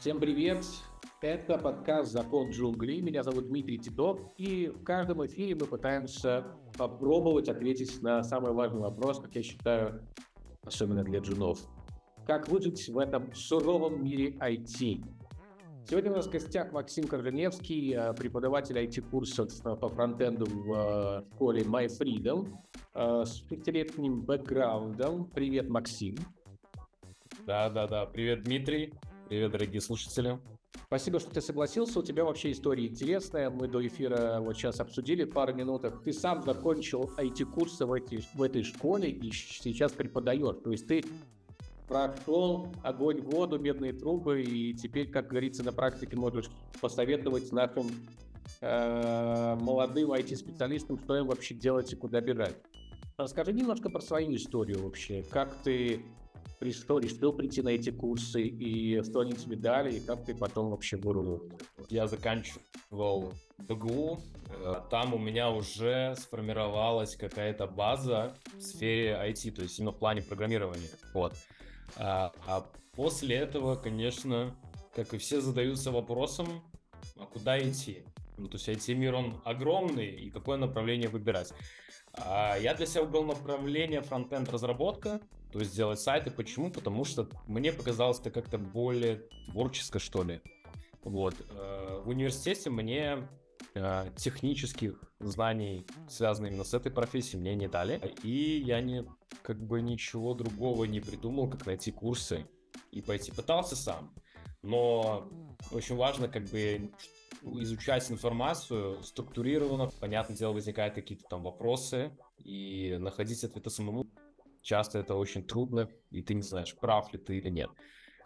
Всем привет! Это подкаст «Закон джунглей». Меня зовут Дмитрий Титов. И в каждом эфире мы пытаемся попробовать ответить на самый важный вопрос, как я считаю, особенно для джунов. Как выжить в этом суровом мире IT? Сегодня у нас в гостях Максим Корженевский, э, преподаватель IT-курсов по фронтенду в э, школе MyFreedom э, с пятилетним бэкграундом. Привет, Максим. Да-да-да, привет, Дмитрий. Привет, дорогие слушатели. Спасибо, что ты согласился. У тебя вообще история интересная. Мы до эфира вот сейчас обсудили в пару минутах. Ты сам закончил IT-курсы в, эти, в этой школе и сейчас преподаешь. То есть ты прошел огонь, воду, медные трубы, и теперь, как говорится, на практике можешь посоветовать нашим э, молодым IT-специалистам, что им вообще делать и куда бежать. Расскажи немножко про свою историю вообще. Как ты пришел, решил прийти на эти курсы, и что они тебе дали, и как ты потом вообще вырулил? Я заканчивал БГУ, э, там у меня уже сформировалась какая-то база в сфере IT, то есть именно в плане программирования. Вот. А, а после этого, конечно, как и все задаются вопросом, а куда идти? Ну, то есть IT-мир, он огромный, и какое направление выбирать? А я для себя выбрал направление фронтенд разработка, то есть делать сайты. Почему? Потому что мне показалось это как-то более творческо, что ли. Вот. Э, в университете мне э, технических знаний, связанных именно с этой профессией, мне не дали. И я не, как бы ничего другого не придумал, как найти курсы и пойти. Пытался сам. Но очень важно, как бы, изучать информацию структурированно. Понятное дело, возникают какие-то там вопросы, и находить ответы самому часто это очень трудно, и ты не знаешь, прав ли ты или нет.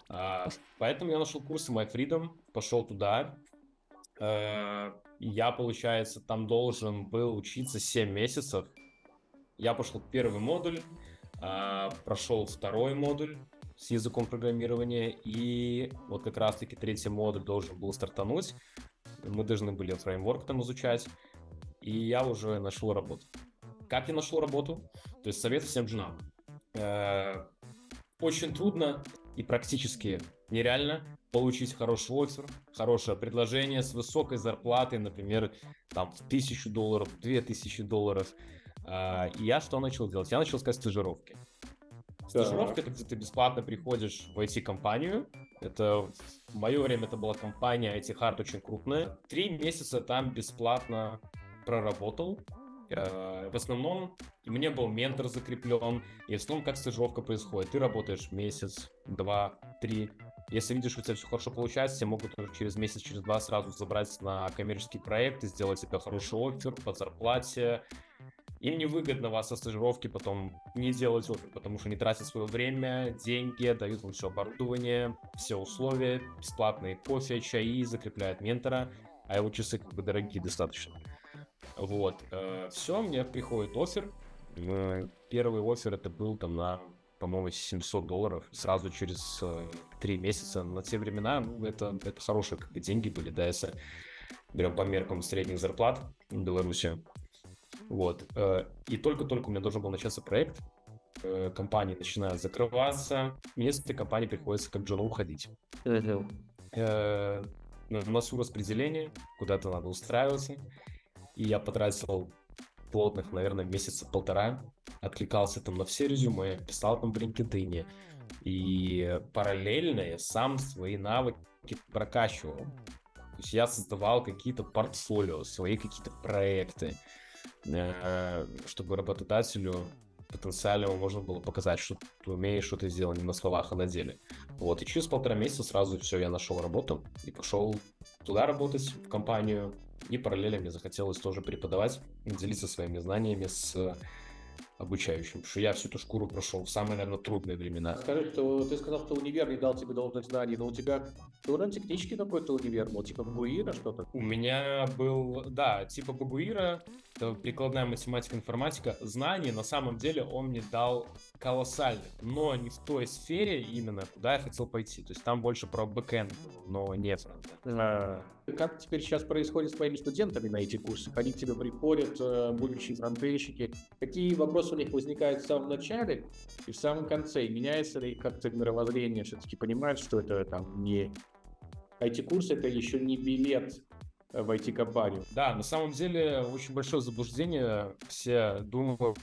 А, поэтому я нашел курсы My Freedom, пошел туда. А, я, получается, там должен был учиться 7 месяцев. Я пошел первый модуль, а, прошел второй модуль с языком программирования, и вот как раз-таки третий модуль должен был стартануть мы должны были фреймворк там изучать, и я уже нашел работу. Как я нашел работу? То есть совет всем джунам. Э, очень трудно и практически нереально получить хороший офер, хорошее предложение с высокой зарплатой, например, там в тысячу долларов, две тысячи долларов. Э, и я что начал делать? Я начал искать стажировки. Стажировка это где ты бесплатно приходишь в IT-компанию. Это в мое время это была компания IT Hard очень крупная. Три месяца там бесплатно проработал. Э, в основном мне был ментор закреплен, и в основном как стажировка происходит. Ты работаешь месяц, два, три. Если видишь, что у тебя все хорошо получается, тебе могут уже через месяц, через два сразу забрать на коммерческий проект и сделать тебе хороший офер по зарплате, им невыгодно вас со стажировки потом не делать офер, потому что не тратят свое время, деньги, дают вам все оборудование, все условия, бесплатные кофе, чаи, закрепляют ментора, а его часы как бы дорогие достаточно. Вот, э, все, мне приходит офер. Э, первый офер это был там на по-моему, 700 долларов сразу через э, 3 месяца. На те времена ну, это, это хорошие как бы, деньги были, да, если берем по меркам средних зарплат в Беларуси. Вот. Э, и только-только у меня должен был начаться проект, э, компании начинают закрываться, мне с этой компании приходится как Джону уходить. Э, на носу распределение, куда-то надо устраиваться. И я потратил плотных, наверное, месяца полтора, откликался там на все резюме, писал там в LinkedIn, и параллельно я сам свои навыки прокачивал. То есть я создавал какие-то портфолио, свои какие-то проекты. Э, чтобы работодателю потенциально можно было показать, что ты умеешь, что ты сделал не на словах, а на деле. Вот, и через полтора месяца сразу все, я нашел работу и пошел туда работать, в компанию, и параллельно мне захотелось тоже преподавать, делиться своими знаниями с обучающим, потому что я всю эту шкуру прошел в самые, наверное, трудные времена. Скажи, что ты сказал, что универ не дал тебе должных знаний, но у тебя был на технический какой-то универ был, типа Бабуира что-то? У меня был, да, типа Бабуира, это прикладная математика, информатика. Знаний, на самом деле, он мне дал колоссальных, но не в той сфере именно, куда я хотел пойти. То есть там больше про бэкэнд, но не фронтенд. А, как теперь сейчас происходит с твоими студентами на эти курсы? Они к тебе приходят, э, будущие фронтенщики. Какие вопросы вопрос у них возникает в самом начале и в самом конце. И меняется ли как-то мировоззрение, все-таки понимают, что это там не IT-курс это еще не билет в IT-компанию. Да, на самом деле очень большое заблуждение. Все думают,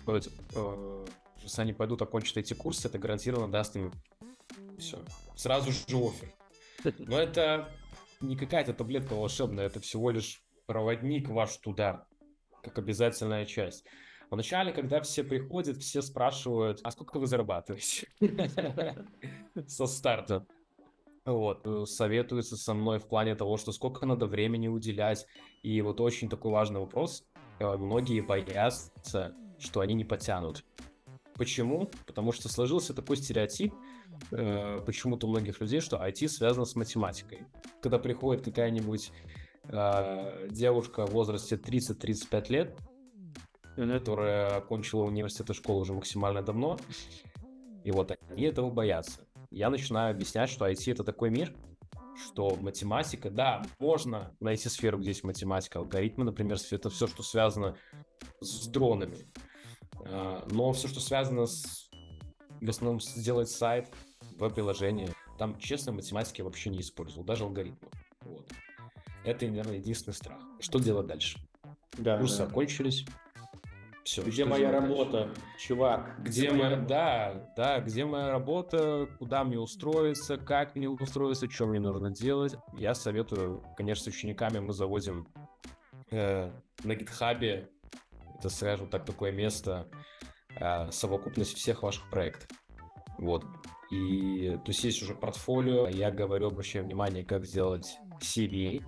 э, если они пойдут окончат эти курсы, это гарантированно даст им все. Сразу же офер. Но это не какая-то таблетка волшебная, это всего лишь проводник ваш туда, как обязательная часть. Вначале, когда все приходят, все спрашивают, а сколько вы зарабатываете со старта? Вот, э, советуются со мной в плане того, что сколько надо времени уделять. И вот очень такой важный вопрос. Э, многие боятся, что они не потянут. Почему? Потому что сложился такой стереотип, э, почему-то у многих людей, что IT связано с математикой. Когда приходит какая-нибудь э, девушка в возрасте 30-35 лет, которая окончила университет и школу уже максимально давно, и вот они этого боятся. Я начинаю объяснять, что IT это такой мир, что математика, да, можно найти сферу, где есть математика, алгоритмы, например, это все, что связано с дронами. А, но все, что связано с, в основном, сделать сайт, веб-приложение, там, честно, математики вообще не использовал, даже алгоритмы. Вот. Это, наверное, единственный страх. Что делать дальше? Да, Курсы да. окончились, все. Где моя работа, дальше? чувак? Где, где моя, да, да, где моя работа, куда мне устроиться, как мне устроиться, что мне нужно делать. Я советую, конечно, с учениками мы заводим э, на гитхабе, это, скажем так, такое место, э, совокупность всех ваших проектов. Вот. И, то есть есть уже портфолио, я говорю, обращаю внимание, как сделать CV,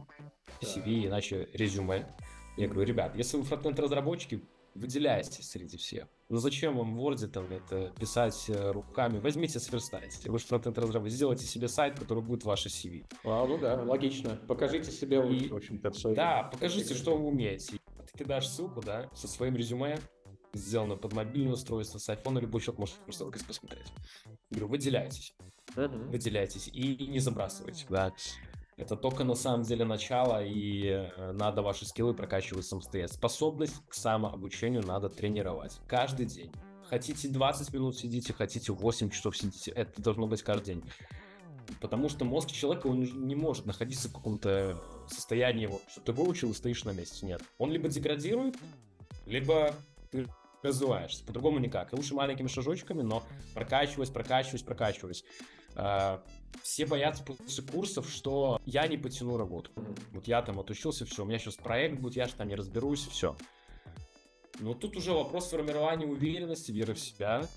CV, иначе резюме. Я говорю, ребят, если вы фронтенд-разработчики, выделяетесь среди всех. Ну зачем вам в Word там это писать э, руками? Возьмите, сверстайте. Вы же фронтенд разработчик. Сделайте себе сайт, который будет ваше CV. А, ну да, логично. Покажите себе, и, в общем-то, все. Да, покажите, что вы умеете. Ты кидаешь ссылку, да, со своим резюме, сделано под мобильное устройство, с iPhone, любой человек может просто посмотреть. Говорю, выделяйтесь. Uh-huh. Выделяйтесь и не забрасывайте. Да. Это только на самом деле начало, и э, надо ваши скиллы прокачивать самостоятельно. Способность к самообучению надо тренировать каждый день. Хотите 20 минут сидите, хотите 8 часов сидите. Это должно быть каждый день. Потому что мозг человека он не может находиться в каком-то состоянии, вот, что ты выучил и стоишь на месте. Нет. Он либо деградирует, либо ты развиваешься. По-другому никак. И лучше маленькими шажочками, но прокачиваясь, прокачиваясь, прокачиваясь. А, все боятся после курсов, что я не потяну работу. Вот я там отучился, все, у меня сейчас проект будет, я же там не разберусь, все. Но тут уже вопрос формирования уверенности, веры в себя,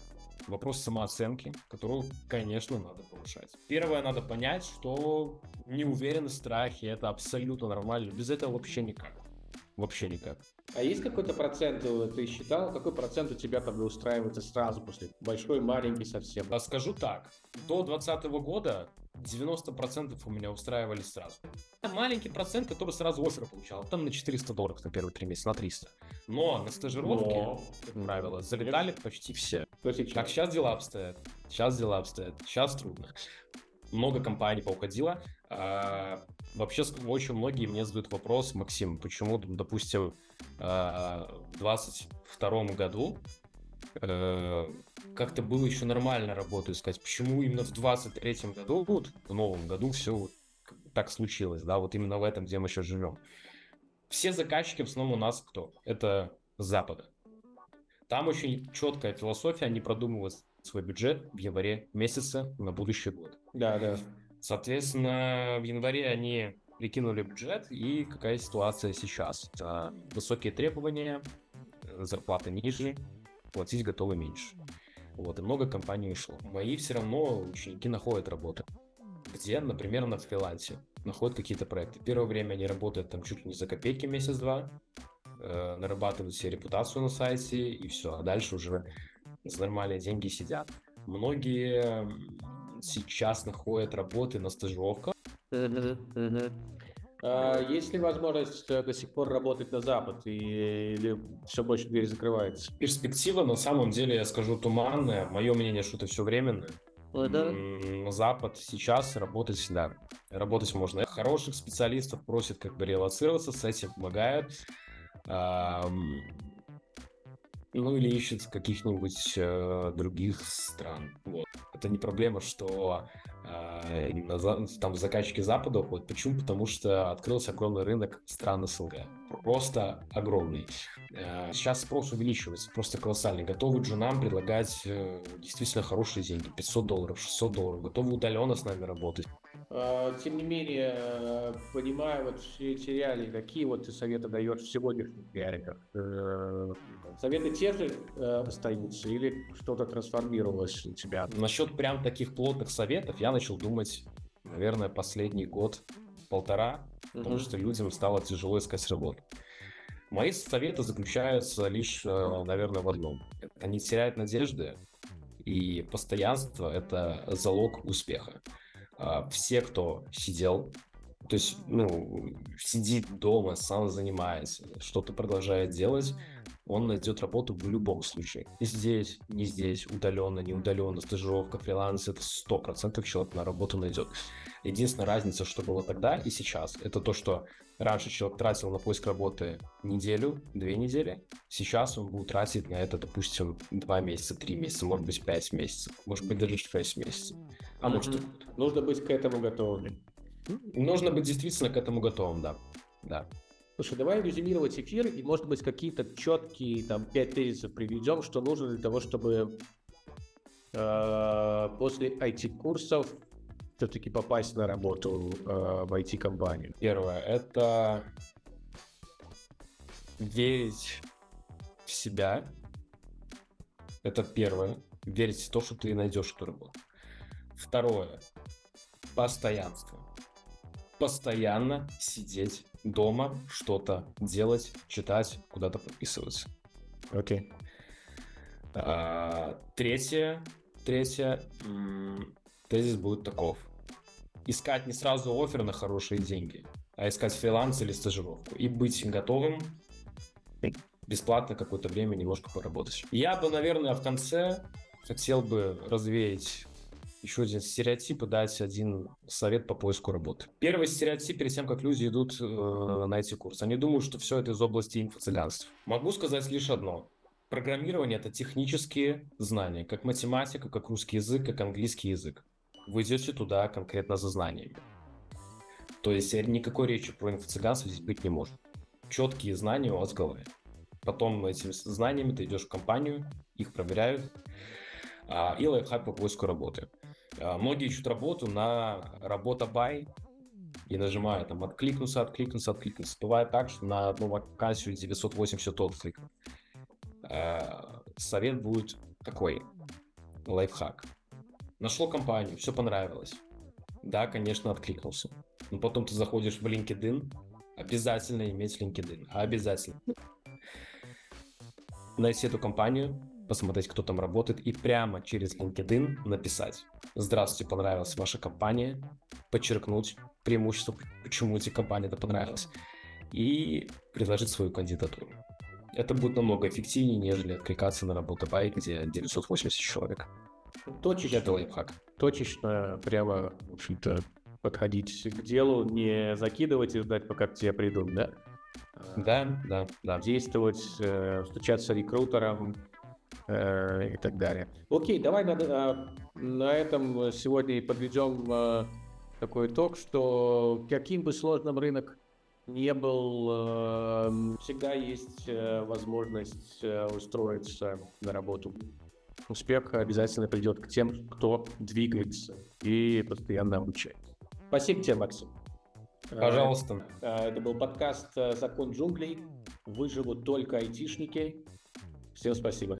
вопрос самооценки, которую, конечно, надо повышать. Первое, надо понять, что неуверенность, страхи — это абсолютно нормально. Без этого вообще никак. Вообще никак. А есть какой-то процент, э, ты считал, какой процент у тебя тогда устраивается сразу после? Большой, маленький совсем? А скажу так, до 2020 года 90% у меня устраивались сразу. Там маленький процент, который сразу офер получал. Там на 400 долларов на первые три месяца, на 300. Но на стажировке, Но... как правило, залетали почти все. Как сейчас дела обстоят? Сейчас дела обстоят. Сейчас трудно. Много компаний поуходило. А, вообще, очень многие мне задают вопрос, Максим, почему, допустим, а, в 2022 году э, как-то было еще нормально работу искать. Почему именно в 23 году, вот, в новом году все так случилось, да, вот именно в этом, где мы сейчас живем. Все заказчики в основном у нас кто? Это Запада. Там очень четкая философия, они продумывают свой бюджет в январе месяце на будущий год. Да, да. Соответственно, в январе они прикинули бюджет и какая ситуация сейчас. Высокие требования, зарплаты ниже, платить готовы меньше. Вот, и много компаний ушло. Мои все равно ученики находят работу. Где, например, на фрилансе находят какие-то проекты. Первое время они работают там чуть ли не за копейки месяц-два, э, нарабатывают себе репутацию на сайте, и все. А дальше уже за нормальные деньги сидят. Многие сейчас находят работы на стажировках. А есть ли возможность э, до сих пор работать на Запад, и, или все больше дверь закрывается? Перспектива на самом деле, я скажу, туманная. Мое мнение, что это все временно. Да. Запад сейчас работать, да, работать можно. Хороших специалистов просят как бы релацироваться, с этим помогают. Ну или ищет каких-нибудь э, других стран. Вот. Это не проблема, что э, на там заказчики Запада уходят. Почему? Потому что открылся огромный рынок стран СНГ. Просто огромный. Э, сейчас спрос увеличивается, просто колоссальный. Готовы же нам предлагать э, действительно хорошие деньги. 500 долларов, 600 долларов. Готовы удаленно с нами работать. А, Тем не менее, понимая вот все эти реалии, какие вот ты советы даешь в сегодняшних реалиях? Э, Советы те же э, остаются или что-то трансформировалось у тебя? Насчет прям таких плотных советов я начал думать, наверное, последний год-полтора, потому Мгм. что людям стало тяжело искать работу. Мои советы заключаются лишь, э, наверное, в одном. Это не терять надежды, и постоянство – это залог успеха. А, Все, кто сидел, то есть, ну, сидит дома, сам занимается, что-то продолжает делать, он найдет работу в любом случае. И здесь, не здесь, удаленно, не удаленно, стажировка, фриланс, это сто процентов человек на работу найдет. Единственная разница, что было тогда и сейчас, это то, что раньше человек тратил на поиск работы неделю, две недели, сейчас он будет тратить на это, допустим, два месяца, три месяца, может быть, пять месяцев, может быть, даже шесть месяцев. А может, и Мгм. Нужно быть к этому готовым. Нужно быть действительно к этому готовым, да. Да. Слушай, давай резюмировать эфир и, может быть, какие-то четкие там пять тезисов приведем, что нужно для того, чтобы э, после IT-курсов все-таки попасть на работу э, в IT-компанию. Первое – это верить в себя. Это первое. Верить в то, что ты найдешь эту работу. Второе – постоянство. Постоянно сидеть дома, что-то делать, читать, куда-то подписываться. Окей. А, Третье, третье, м, тезис будет таков. Искать не сразу офер на хорошие деньги, а искать фриланс или стажировку. И быть готовым бесплатно какое-то время немножко поработать. Я бы, наверное, в конце хотел бы развеять еще один стереотип и дать один совет по поиску работы. Первый стереотип перед тем, как люди идут э, на эти курсы. Они думают, что все это из области инфо-цыганства. Могу сказать лишь одно. Программирование – это технические знания, как математика, как русский язык, как английский язык. Вы идете туда конкретно за знаниями. То есть никакой речи про инфо-цыганство здесь быть не может. Четкие знания у вас в голове. Потом этими знаниями ты идешь в компанию, их проверяют, а, и лайфхак по поиску работы. А, Многие ищут работу на работа бай и нажимают там откликнуться, откликнуться, откликнуться. Бывает так, что на одну вакансию 980 откликов. А, Совет будет такой, лайфхак. Нашел компанию, все понравилось. Да, конечно, откликнулся. Но потом ты заходишь в LinkedIn, обязательно иметь LinkedIn, обязательно. Найти эту компанию, посмотреть, кто там работает, и прямо через LinkedIn написать «Здравствуйте, понравилась ваша компания», подчеркнуть преимущество, почему эти компании это понравилось, и предложить свою кандидатуру. Это будет намного эффективнее, нежели откликаться на работу бай, где 980 человек. Точечно, Это лайфхак. точечно, прямо, в общем-то, подходить к делу, не закидывать и ждать, пока к тебе придут, да? А, Да, да, да. действовать, э, встречаться с рекрутером э, и так далее. Окей, давай на, а, на этом сегодня и подведем э, такой итог, что каким бы сложным рынок не был, э, всегда есть возможность устроиться на работу. Успех обязательно придет к тем, кто двигается и постоянно обучается. Спасибо тебе, Максим. Э, Пожалуйста. а, Это был подкаст э, «Закон джунглей». Выживут только айтишники. Всем спасибо.